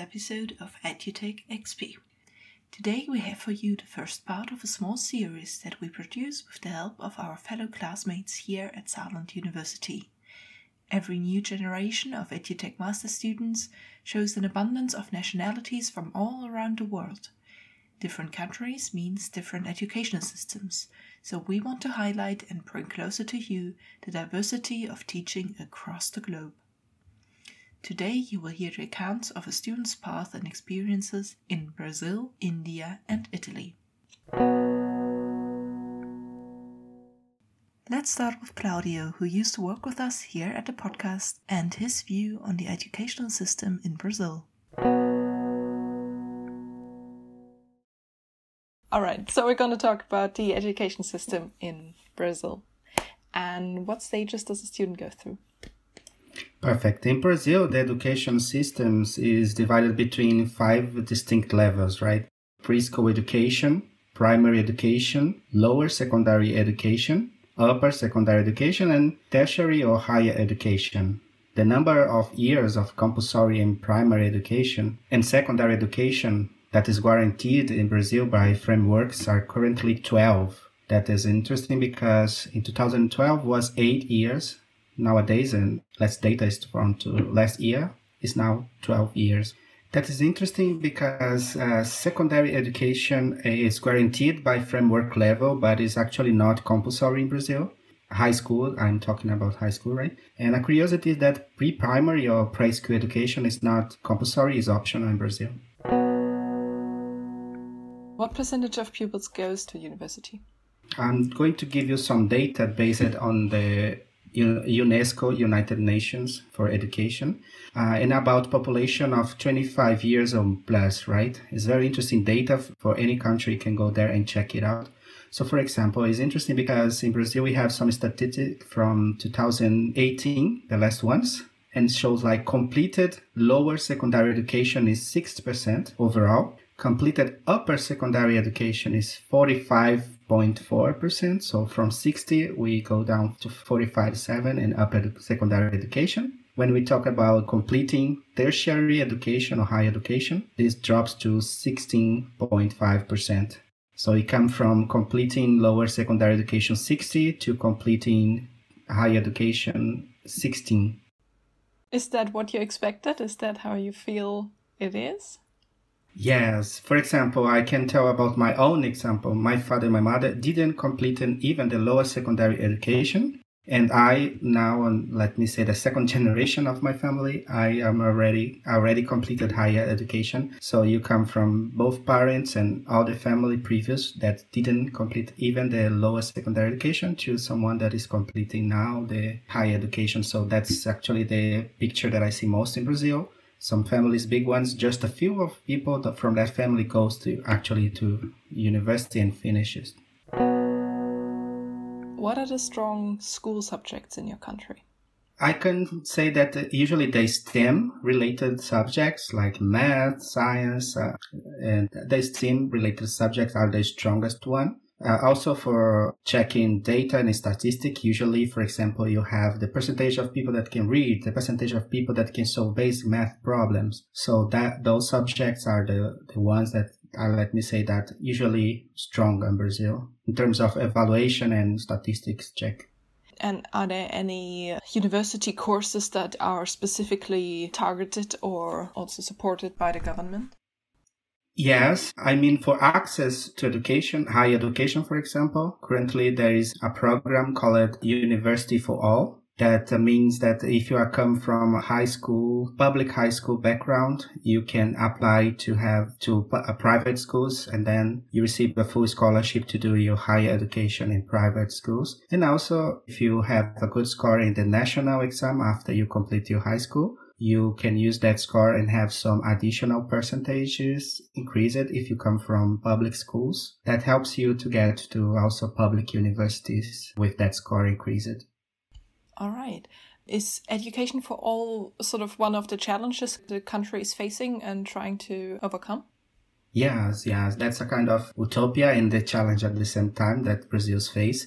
episode of EduTech XP. Today we have for you the first part of a small series that we produce with the help of our fellow classmates here at Saarland University. Every new generation of EduTech master students shows an abundance of nationalities from all around the world. Different countries means different educational systems, so we want to highlight and bring closer to you the diversity of teaching across the globe. Today you will hear the accounts of a student's path and experiences in Brazil, India, and Italy. Let's start with Claudio, who used to work with us here at the podcast, and his view on the educational system in Brazil. All right, so we're going to talk about the education system in Brazil and what stages does a student go through? Perfect. In Brazil, the education systems is divided between five distinct levels, right? Preschool education, primary education, lower secondary education, upper secondary education, and tertiary or higher education. The number of years of compulsory and primary education and secondary education that is guaranteed in Brazil by frameworks are currently 12. That is interesting because in 2012 was 8 years nowadays, and last data is from to last year, is now 12 years. That is interesting because uh, secondary education is guaranteed by framework level, but is actually not compulsory in Brazil. High school, I'm talking about high school, right? And a curiosity is that pre-primary or preschool education is not compulsory, is optional in Brazil. What percentage of pupils goes to university? I'm going to give you some data based on the UNESCO, United Nations for Education, uh, and about population of 25 years or plus, right? It's very interesting data for any country. You can go there and check it out. So, for example, it's interesting because in Brazil we have some statistics from 2018, the last ones, and shows like completed lower secondary education is 6% overall. Completed upper secondary education is 45 0.4%. So from 60, we go down to 45.7 in upper secondary education. When we talk about completing tertiary education or higher education, this drops to 16.5%. So it comes from completing lower secondary education 60 to completing higher education 16. Is that what you expected? Is that how you feel it is? Yes. For example, I can tell about my own example. My father and my mother didn't complete even the lower secondary education. And I now, on let me say the second generation of my family, I am already already completed higher education. So you come from both parents and all the family previous that didn't complete even the lower secondary education to someone that is completing now the higher education. So that's actually the picture that I see most in Brazil some families big ones just a few of people that from that family goes to actually to university and finishes. What are the strong school subjects in your country? I can say that usually they stem related subjects like math science uh, and the stem related subjects are the strongest one uh, also for checking data and statistic, usually, for example, you have the percentage of people that can read, the percentage of people that can solve basic math problems. So that those subjects are the, the ones that uh, let me say that usually strong in Brazil in terms of evaluation and statistics check. And are there any university courses that are specifically targeted or also supported by the government? Yes, I mean, for access to education, higher education, for example, currently there is a program called University for All. That means that if you are come from a high school, public high school background, you can apply to have to uh, private schools and then you receive a full scholarship to do your higher education in private schools. And also, if you have a good score in the national exam after you complete your high school, you can use that score and have some additional percentages increase it if you come from public schools. That helps you to get to also public universities with that score increased. All right. Is education for all sort of one of the challenges the country is facing and trying to overcome? Yes, yes. That's a kind of utopia and the challenge at the same time that Brazil's face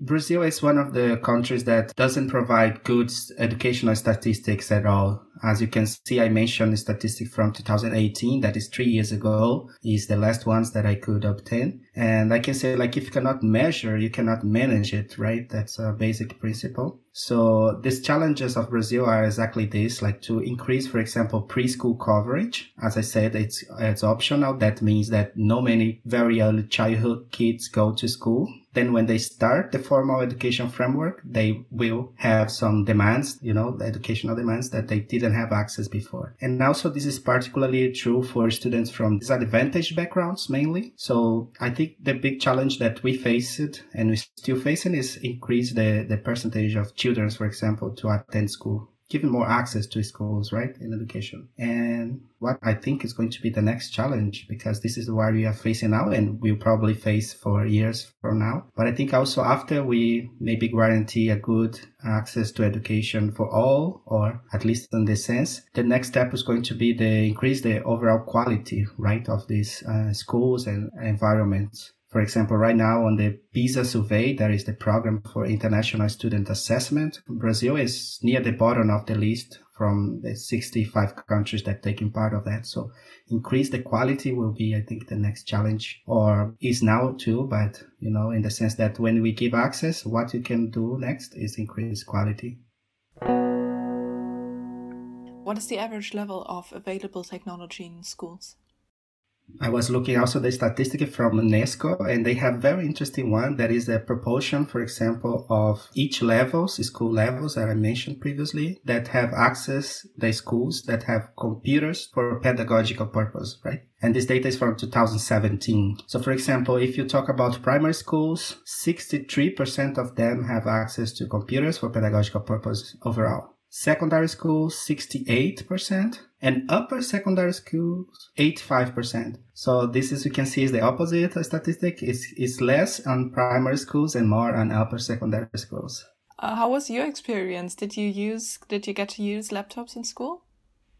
Brazil is one of the countries that doesn't provide good educational statistics at all. As you can see, I mentioned a statistic from 2018, that is three years ago, is the last ones that I could obtain. And I can say, like, if you cannot measure, you cannot manage it, right? That's a basic principle. So these challenges of Brazil are exactly this, like to increase, for example, preschool coverage. As I said, it's, it's optional. That means that no many very early childhood kids go to school then when they start the formal education framework, they will have some demands, you know, the educational demands that they didn't have access before. And also this is particularly true for students from disadvantaged backgrounds mainly. So I think the big challenge that we faced and we're still facing is increase the, the percentage of children, for example, to attend school giving more access to schools, right, in education. And what I think is going to be the next challenge, because this is what we are facing now and we'll probably face for years from now. But I think also after we maybe guarantee a good access to education for all, or at least in this sense, the next step is going to be the increase the overall quality, right, of these uh, schools and environments. For example, right now on the PISA survey, there is the program for international student assessment. Brazil is near the bottom of the list from the 65 countries that taking part of that. So increase the quality will be, I think, the next challenge or is now too. But, you know, in the sense that when we give access, what you can do next is increase quality. What is the average level of available technology in schools? I was looking also the statistic from UNESCO and they have very interesting one that is a proportion, for example, of each levels, school levels that I mentioned previously that have access, the schools that have computers for pedagogical purpose, right? And this data is from 2017. So for example, if you talk about primary schools, 63% of them have access to computers for pedagogical purpose overall secondary school 68% and upper secondary schools 85% so this is you can see is the opposite statistic. It's, it's less on primary schools and more on upper secondary schools. Uh, how was your experience? Did you use did you get to use laptops in school?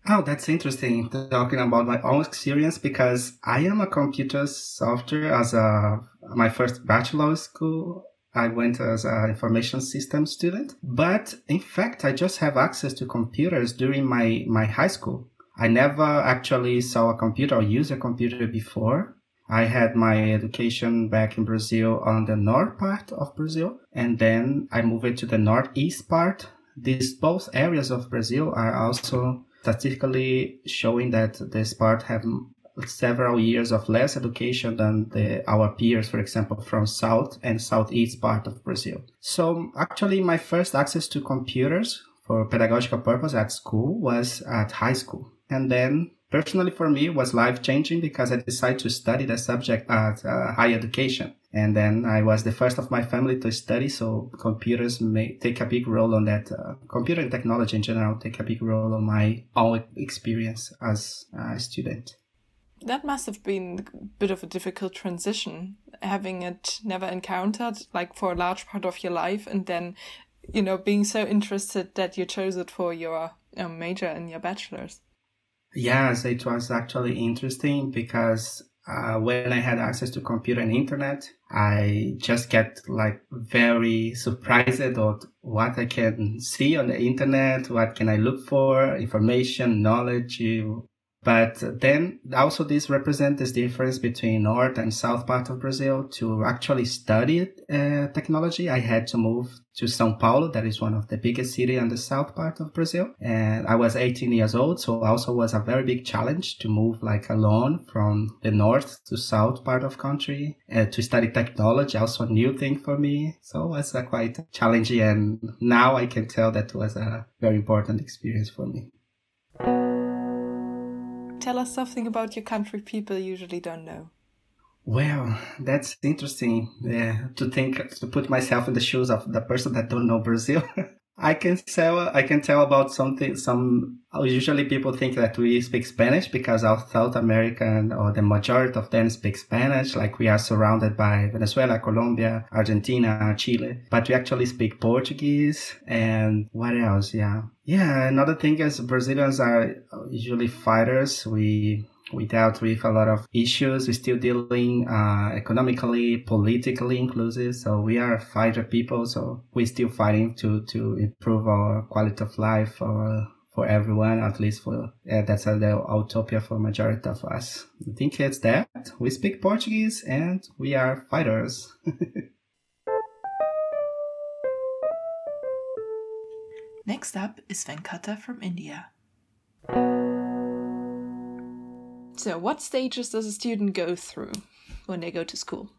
Oh, that's interesting. Talking about my own experience because I am a computer software as a my first bachelor school I went as an information system student, but in fact, I just have access to computers during my, my high school. I never actually saw a computer or used a computer before. I had my education back in Brazil on the north part of Brazil, and then I moved to the northeast part. These both areas of Brazil are also statistically showing that this part have several years of less education than the, our peers, for example, from south and southeast part of Brazil. So actually, my first access to computers for pedagogical purpose at school was at high school. And then personally for me was life changing because I decided to study the subject at uh, higher education. And then I was the first of my family to study. So computers may take a big role on that. Uh, computer and technology in general take a big role on my own experience as a student. That must have been a bit of a difficult transition, having it never encountered, like for a large part of your life, and then, you know, being so interested that you chose it for your um, major in your bachelor's. Yes, it was actually interesting because uh, when I had access to computer and internet, I just get like very surprised at what I can see on the internet, what can I look for, information, knowledge, but then also this represents this difference between north and south part of Brazil. To actually study uh, technology, I had to move to São Paulo. That is one of the biggest city on the south part of Brazil. And I was 18 years old. So also was a very big challenge to move like alone from the north to south part of country uh, to study technology. Also a new thing for me. So it was uh, quite challenging. And now I can tell that was a very important experience for me tell us something about your country people usually don't know. Well, that's interesting to think to put myself in the shoes of the person that don't know Brazil. I can tell I can tell about something. Some usually people think that we speak Spanish because our South American or the majority of them speak Spanish. Like we are surrounded by Venezuela, Colombia, Argentina, Chile, but we actually speak Portuguese and what else? Yeah, yeah. Another thing is Brazilians are usually fighters. We We dealt with a lot of issues. We're still dealing uh, economically, politically inclusive. So we are fighter people. So we're still fighting to, to improve our quality of life for, for everyone, at least for, that's a the utopia for majority of us. I think it's that. We speak Portuguese and we are fighters. Next up is Venkata from India. So, what stages does a student go through when they go to school?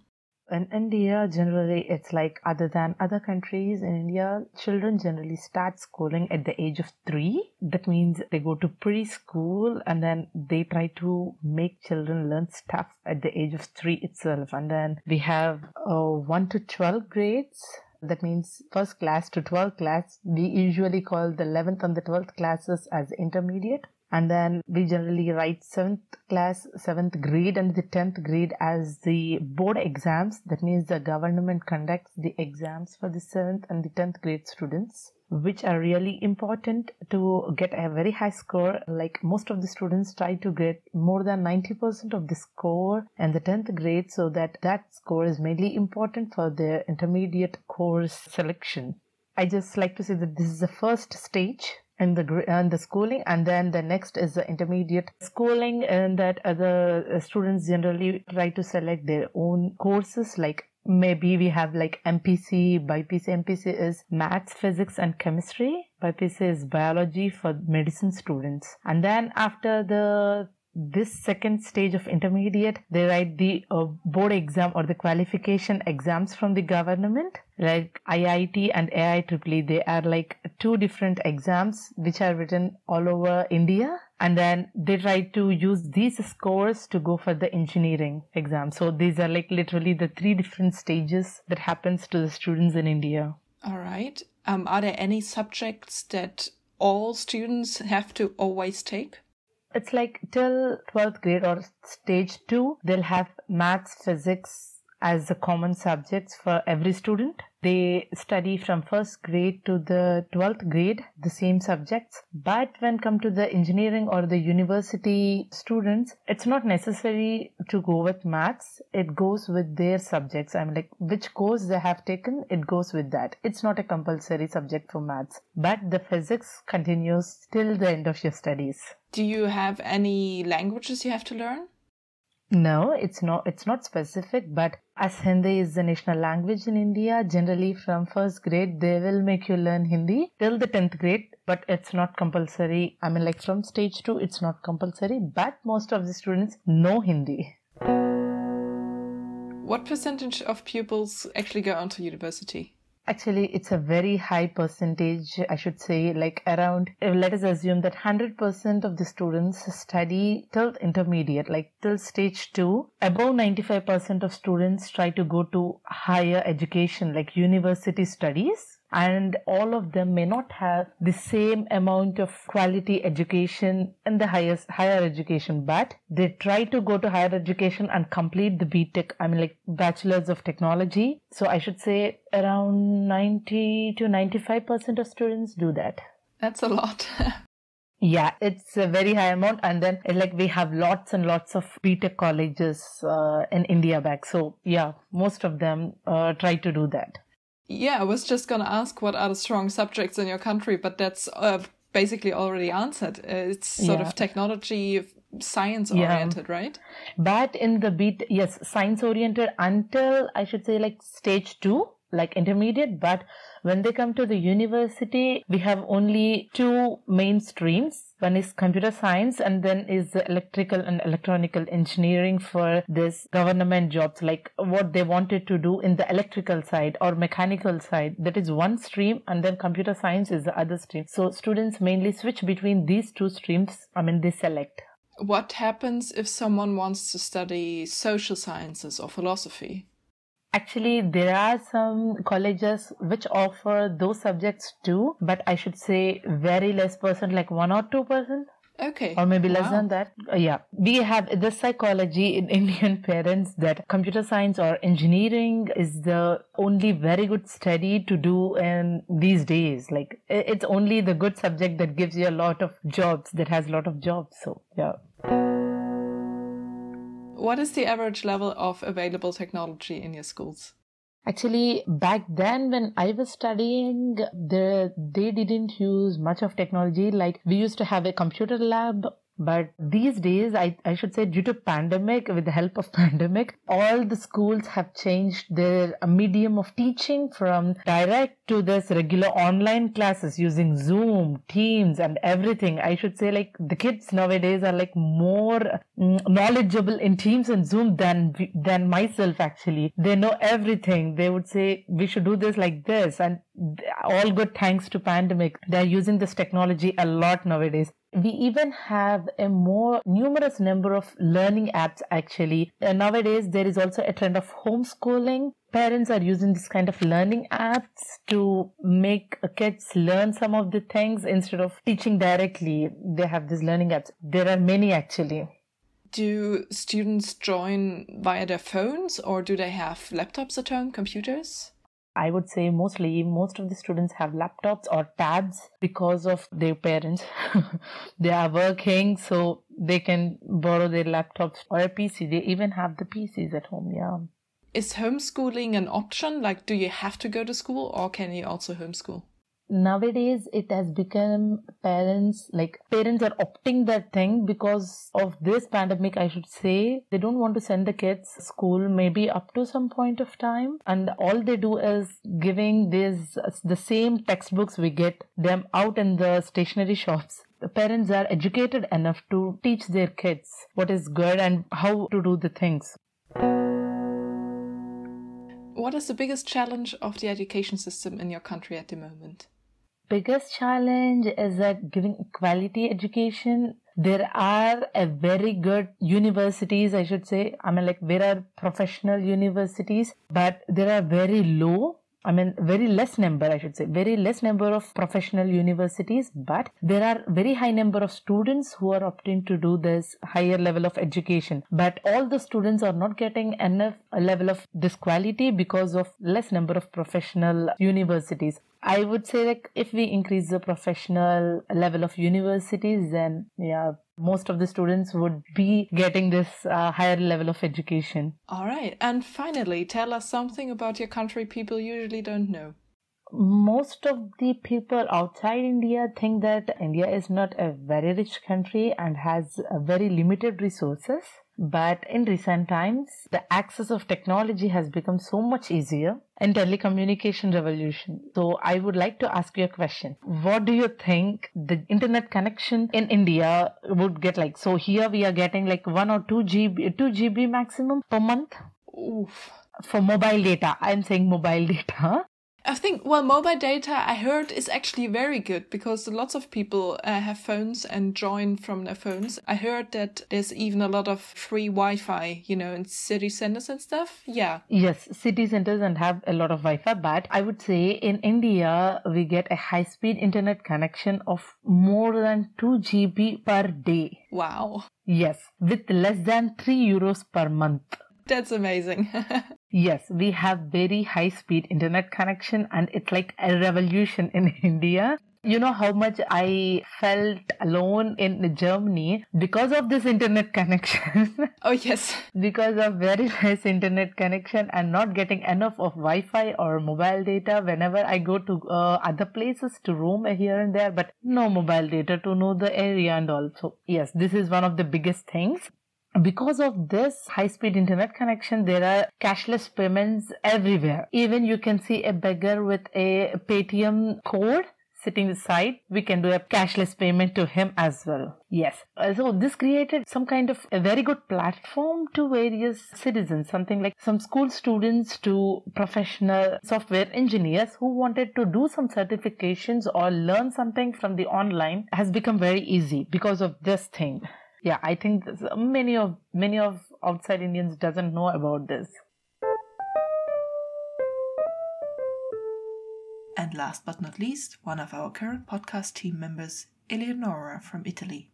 In India, generally, it's like other than other countries, in India, children generally start schooling at the age of three. That means they go to preschool and then they try to make children learn stuff at the age of three itself. And then we have uh, 1 to 12 grades that means first class to 12th class. We usually call the 11th and the 12th classes as intermediate and then we generally write 7th class 7th grade and the 10th grade as the board exams. That means the government conducts the exams for the 7th and the 10th grade students which are really important to get a very high score. Like most of the students try to get more than 90% of the score in the 10th grade so that that score is mainly important for their intermediate course selection. I just like to say that this is the first stage in the in the schooling and then the next is the intermediate. Schooling and that other uh, students generally try to select their own courses like maybe we have like mpc bipc mpc is maths physics and chemistry. Bipc is biology for medicine students. And then after the this second stage of intermediate they write the uh, board exam or the qualification exams from the government like iit and aieee they are like two different exams which are written all over india. And then they try to use these scores to go for the engineering exam. So these are like literally the three different stages that happens to the students in india. All right. Um, are there any subjects that all students have to always take it's like till 12th grade or stage 2 they'll have maths physics as the common subjects for every student they study from first grade to the 12th grade the same subjects. But when come to the engineering or the university students it's not necessary to go with maths. It goes with their subjects. I mean like which course they have taken it goes with that. It's not a compulsory subject for maths. But the physics continues till the end of your studies. Do you have any languages you have to learn no, it's not. It's not specific, but as Hindi is the national language in India, generally from first grade they will make you learn Hindi till the tenth grade, but it's not compulsory. I mean, like from stage two, it's not compulsory, but most of the students know Hindi. What percentage of pupils actually go on to university? Actually, it's a very high percentage, I should say, like around, eh, let us assume that 100% of the students study till intermediate, like till stage two. Above 95% of students try to go to higher education, like university studies and all of them may not have the same amount of quality education in the highest higher education but they try to go to higher education and complete the btech i mean like bachelors of technology so i should say around 90 to 95% of students do that that's a lot Yeah, it's a very high amount, and then like we have lots and lots of BTech colleges uh, in India back. So yeah, most of them uh, try to do that. Yeah, I was just going to ask what are the strong subjects in your country, but that's uh, basically already answered. Uh, it's sort yeah. of technology, science oriented, yeah. right? But in the beat, yes, science oriented until I should say like stage two like intermediate but when they come to the university we have only two main streams. One is computer science and then is electrical and electronical engineering for this government jobs like what they wanted to do in the electrical side or mechanical side. That is one stream and then computer science is the other stream. So students mainly switch between these two streams i mean they select. What happens if someone wants to study social sciences or philosophy Actually, there are some colleges which offer those subjects too, but I should say very less percent, like one or two percent. Okay. Or maybe less wow. than that. Uh, yeah. We have the psychology in Indian parents that computer science or engineering is the only very good study to do in these days. Like it's only the good subject that gives you a lot of jobs, that has a lot of jobs. So, yeah. What is the average level of available technology in your schools? Actually, back then when I was studying, the, they didn't use much of technology. Like we used to have a computer lab but these days, I, I should say due to pandemic, with the help of pandemic, all the schools have changed their medium of teaching from direct to this regular online classes using Zoom, Teams and everything. I should say like the kids nowadays are like more mm, knowledgeable in Teams and Zoom than, than myself actually. They know everything. They would say we should do this like this and all good thanks to pandemic. They're using this technology a lot nowadays we even have a more numerous number of learning apps actually. Uh, nowadays there is also a trend of homeschooling. Parents are using this kind of learning apps to make kids learn some of the things instead of teaching directly. They have these learning apps. There are many actually. Do students join via their phones or do they have laptops at home computers I would say mostly most of the students have laptops or tabs because of their parents. they are working, so they can borrow their laptops or a PC. They even have the PCs at home, yeah. Is homeschooling an option? Like, do you have to go to school or can you also homeschool? Nowadays it has become parents like parents are opting that thing because of this pandemic i should say. They don't want to send the kids school maybe up to some point of time. And all they do is giving this the same textbooks we get them out in the stationery shops. The parents are educated enough to teach their kids what is good and how to do the things. What is the biggest challenge of the education system in your country at the moment? Biggest challenge is that giving quality education there are a very good universities i should say i mean like there are professional universities but there are very low I mean, very less number, I should say, very less number of professional universities, but there are very high number of students who are opting to do this higher level of education. But all the students are not getting enough level of this quality because of less number of professional universities. I would say like if we increase the professional level of universities, then yeah, most of the students would be getting this uh, higher level of education. All right. And finally, tell us something about your country people usually don't know. Most of the people outside India think that India is not a very rich country and has very limited resources. But in recent times, the access of technology has become so much easier in telecommunication revolution. So I would like to ask you a question. What do you think the internet connection in India would get like? So here we are getting like one or two GB, two GB maximum per month. Oof. For mobile data, I'm saying mobile data. I think, well, mobile data I heard is actually very good because lots of people uh, have phones and join from their phones. I heard that there's even a lot of free Wi Fi, you know, in city centers and stuff. Yeah. Yes, city centers and have a lot of Wi Fi, but I would say in India, we get a high speed internet connection of more than 2 GB per day. Wow. Yes, with less than 3 euros per month. That's amazing. yes, we have very high speed internet connection and it's like a revolution in India. You know how much I felt alone in Germany because of this internet connection. oh, yes. because of very less internet connection and not getting enough of Wi Fi or mobile data whenever I go to uh, other places to roam here and there, but no mobile data to know the area and also. Yes, this is one of the biggest things because of this high speed internet connection there are cashless payments everywhere. Even you can see a beggar with a paytm code sitting beside. We can do a cashless payment to him as well. Yes. Uh, so this created some kind of a very good platform to various citizens. Something like some school students to professional software engineers who wanted to do some certifications or learn something from the online has become very easy because of this thing yeah i think many of many of outside indians doesn't know about this. And last but not least one of our current podcast team members eleonora from italy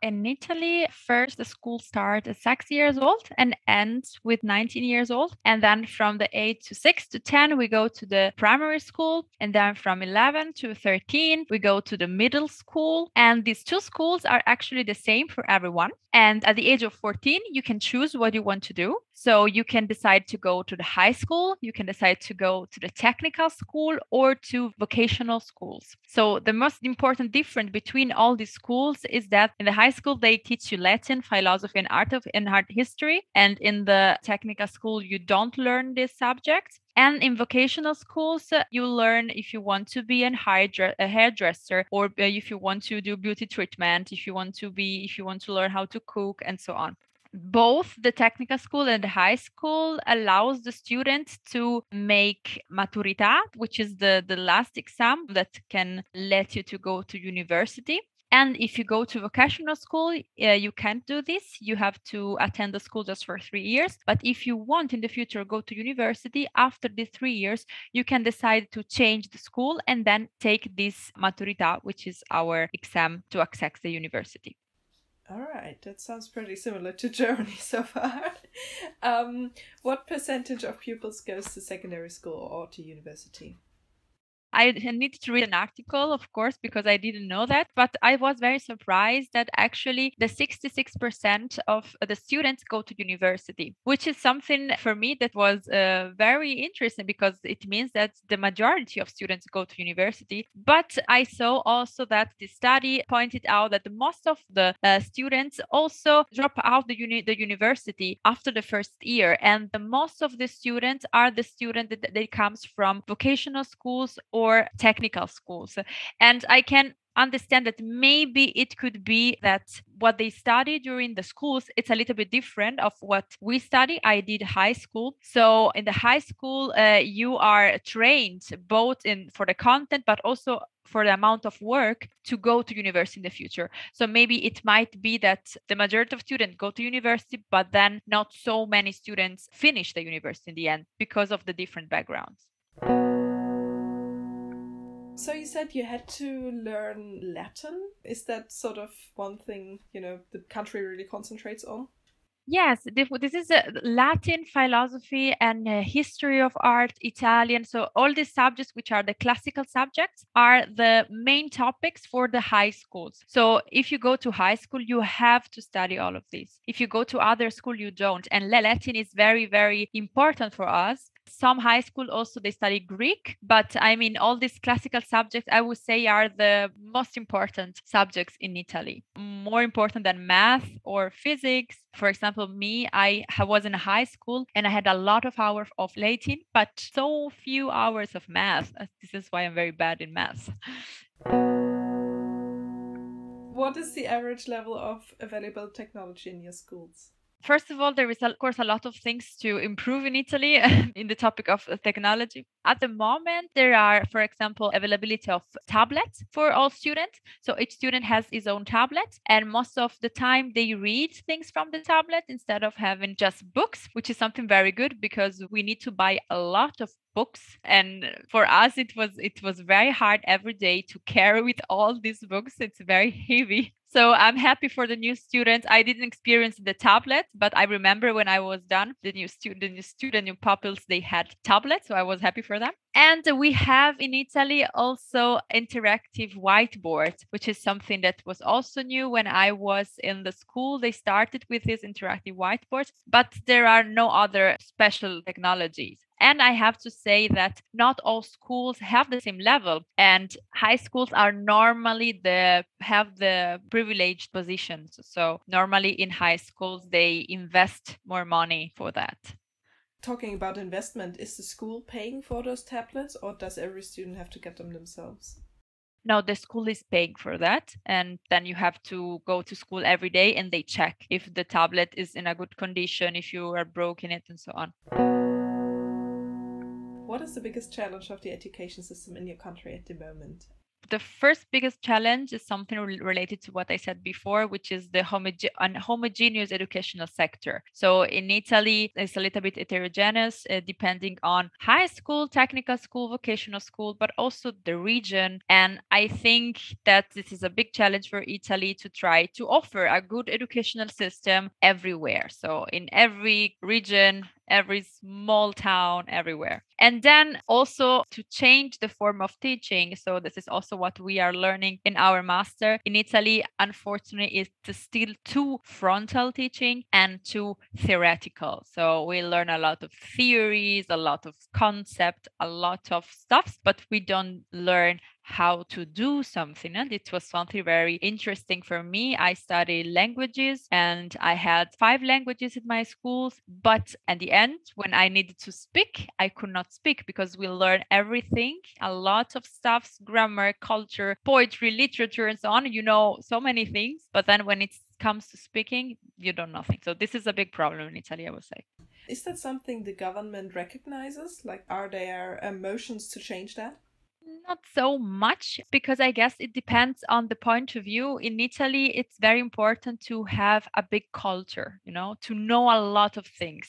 In Italy, first the school starts at six years old and ends with 19 years old. And then from the age to six to 10, we go to the primary school. And then from 11 to 13, we go to the middle school. And these two schools are actually the same for everyone. And at the age of 14, you can choose what you want to do. So you can decide to go to the high school, you can decide to go to the technical school or to vocational schools. So the most important difference between all these schools is that in the high school they teach you Latin, philosophy and art of and art history, and in the technical school you don't learn this subject. And in vocational schools, uh, you learn if you want to be a hairdresser, or uh, if you want to do beauty treatment, if you want to be, if you want to learn how to cook, and so on. Both the technical school and the high school allows the student to make maturità which is the the last exam that can let you to go to university and if you go to vocational school uh, you can't do this you have to attend the school just for three years but if you want in the future go to university after the three years you can decide to change the school and then take this maturità which is our exam to access the university all right, that sounds pretty similar to Germany so far. um, what percentage of pupils goes to secondary school or to university? I needed to read an article, of course, because I didn't know that. But I was very surprised that actually the 66% of the students go to university, which is something for me that was uh, very interesting because it means that the majority of students go to university. But I saw also that the study pointed out that most of the uh, students also drop out the, uni- the university after the first year. And the most of the students are the student that, that comes from vocational schools or technical schools. And I can understand that maybe it could be that what they study during the schools it's a little bit different of what we study. I did high school. So in the high school uh, you are trained both in for the content but also for the amount of work to go to university in the future. So maybe it might be that the majority of students go to university but then not so many students finish the university in the end because of the different backgrounds so you said you had to learn Latin. Is that sort of one thing, you know, the country really concentrates on? Yes, this is Latin philosophy and uh, history of art, Italian. So all these subjects, which are the classical subjects, are the main topics for the high schools. So if you go to high school, you have to study all of these. If you go to other school, you don't. And Latin is very, very important for us some high school also they study greek but i mean all these classical subjects i would say are the most important subjects in italy. More important than math or physics. For example me i was in high school and i had a lot of hours of latin but so few hours of math. Uh, this is why i'm very bad in math. What is the average level of available technology in your schools First of all, there is, of course, a lot of things to improve in Italy in the topic of technology. At the moment, there are, for example, availability of tablets for all students. So each student has his own tablet, and most of the time they read things from the tablet instead of having just books, which is something very good because we need to buy a lot of books and for us it was it was very hard every day to carry with all these books it's very heavy so I'm happy for the new students. I didn't experience the tablet, but I remember when I was done, the new student, the new student, new pupils, they had tablets, so I was happy for them. And we have in Italy also interactive whiteboard, which is something that was also new when I was in the school. They started with this interactive whiteboard, but there are no other special technologies. And I have to say that not all schools have the same level, and high schools are normally the have the privileged positions. So normally in high schools they invest more money for that. Talking about investment, is the school paying for those tablets, or does every student have to get them themselves? no the school is paying for that and then you have to go to school every day and they check if the tablet is in a good condition if you are broken it and so on what is the biggest challenge of the education system in your country at the moment? the first biggest challenge is something re- related to what I said before, which is the homoge- homogeneous educational sector. So in Italy, it's a little bit heterogeneous, uh, depending on high school, technical school, vocational school, but also the region. And I think that this is a big challenge for Italy to try to offer a good educational system everywhere. So in every region, every small town, everywhere. And then also to change the form of teaching. So this is also what we are learning in our master in Italy. Unfortunately, it's still too frontal teaching and too theoretical. So we learn a lot of theories, a lot of concept, a lot of stuff, but we don't learn how to do something. And it was something very interesting for me. I studied languages and I had five languages in my schools. But at the end, when I needed to speak, I could not speak because we learn everything, a lot of stuff, grammar, culture, poetry, literature, and so on. You know, so many things. But then when it comes to speaking, you don't know nothing. So this is a big problem in Italy, I would say. Is that something the government recognizes? Like, are there motions to change that? Not so much because I guess it depends on the point of view. In Italy, it's very important to have a big culture, you know, to know a lot of things.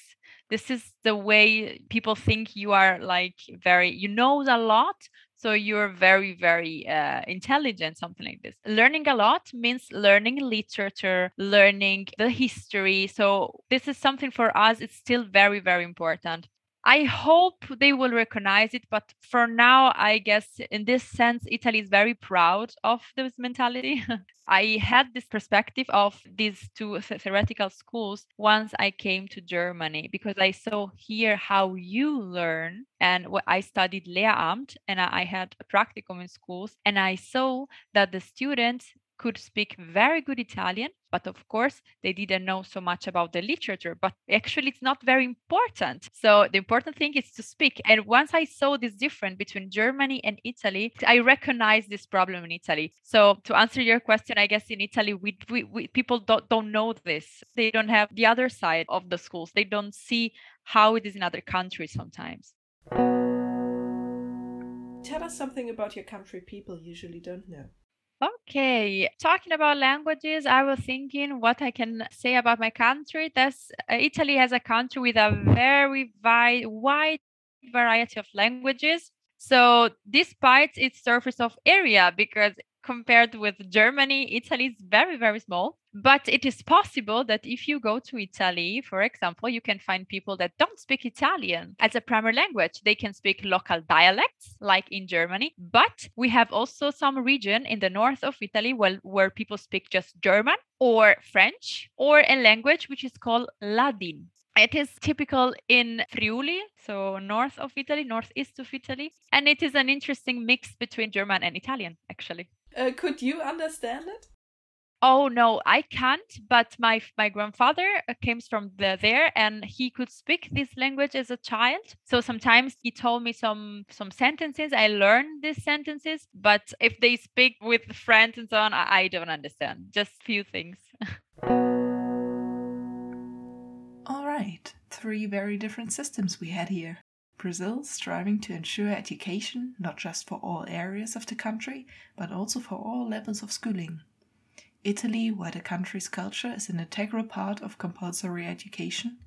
This is the way people think you are like very, you know a lot. So you're very, very uh, intelligent, something like this. Learning a lot means learning literature, learning the history. So this is something for us, it's still very, very important. I hope they will recognize it, but for now, I guess in this sense, Italy is very proud of this mentality. I had this perspective of these two theoretical schools once I came to Germany because I saw here how you learn. And I studied Lehramt and I had a practicum in schools, and I saw that the students could speak very good Italian, but of course they didn't know so much about the literature. But actually, it's not very important. So the important thing is to speak. And once I saw this difference between Germany and Italy, I recognized this problem in Italy. So to answer your question, I guess in Italy, we, we, we people don't, don't know this. They don't have the other side of the schools. They don't see how it is in other countries sometimes. Tell us something about your country people usually don't know. Okay, talking about languages, I was thinking what I can say about my country. That's uh, Italy has a country with a very wide, wide variety of languages. So, despite its surface of area, because compared with Germany, Italy is very, very small. But it is possible that if you go to Italy, for example, you can find people that don't speak Italian as a primary language. They can speak local dialects, like in Germany. But we have also some region in the north of Italy where, where people speak just German or French or a language which is called Ladin. It is typical in Friuli, so north of Italy, northeast of Italy. And it is an interesting mix between German and Italian, actually. Uh, could you understand it? Oh no, I can't. But my my grandfather uh, came from the, there, and he could speak this language as a child. So sometimes he told me some some sentences. I learned these sentences, but if they speak with friends and so on, I, I don't understand. Just few things. Right, three very different systems we had here. Brazil striving to ensure education not just for all areas of the country, but also for all levels of schooling. Italy, where the country's culture is an integral part of compulsory education,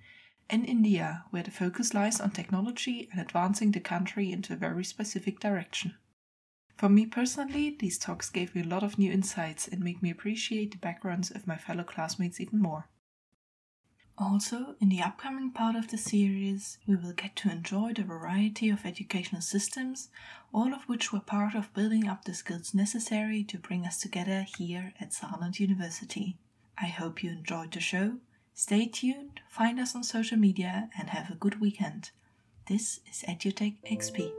and India, where the focus lies on technology and advancing the country into a very specific direction. For me personally, these talks gave me a lot of new insights and made me appreciate the backgrounds of my fellow classmates even more. Also, in the upcoming part of the series, we will get to enjoy the variety of educational systems, all of which were part of building up the skills necessary to bring us together here at Saarland University. I hope you enjoyed the show. Stay tuned, find us on social media, and have a good weekend. This is EduTech XP.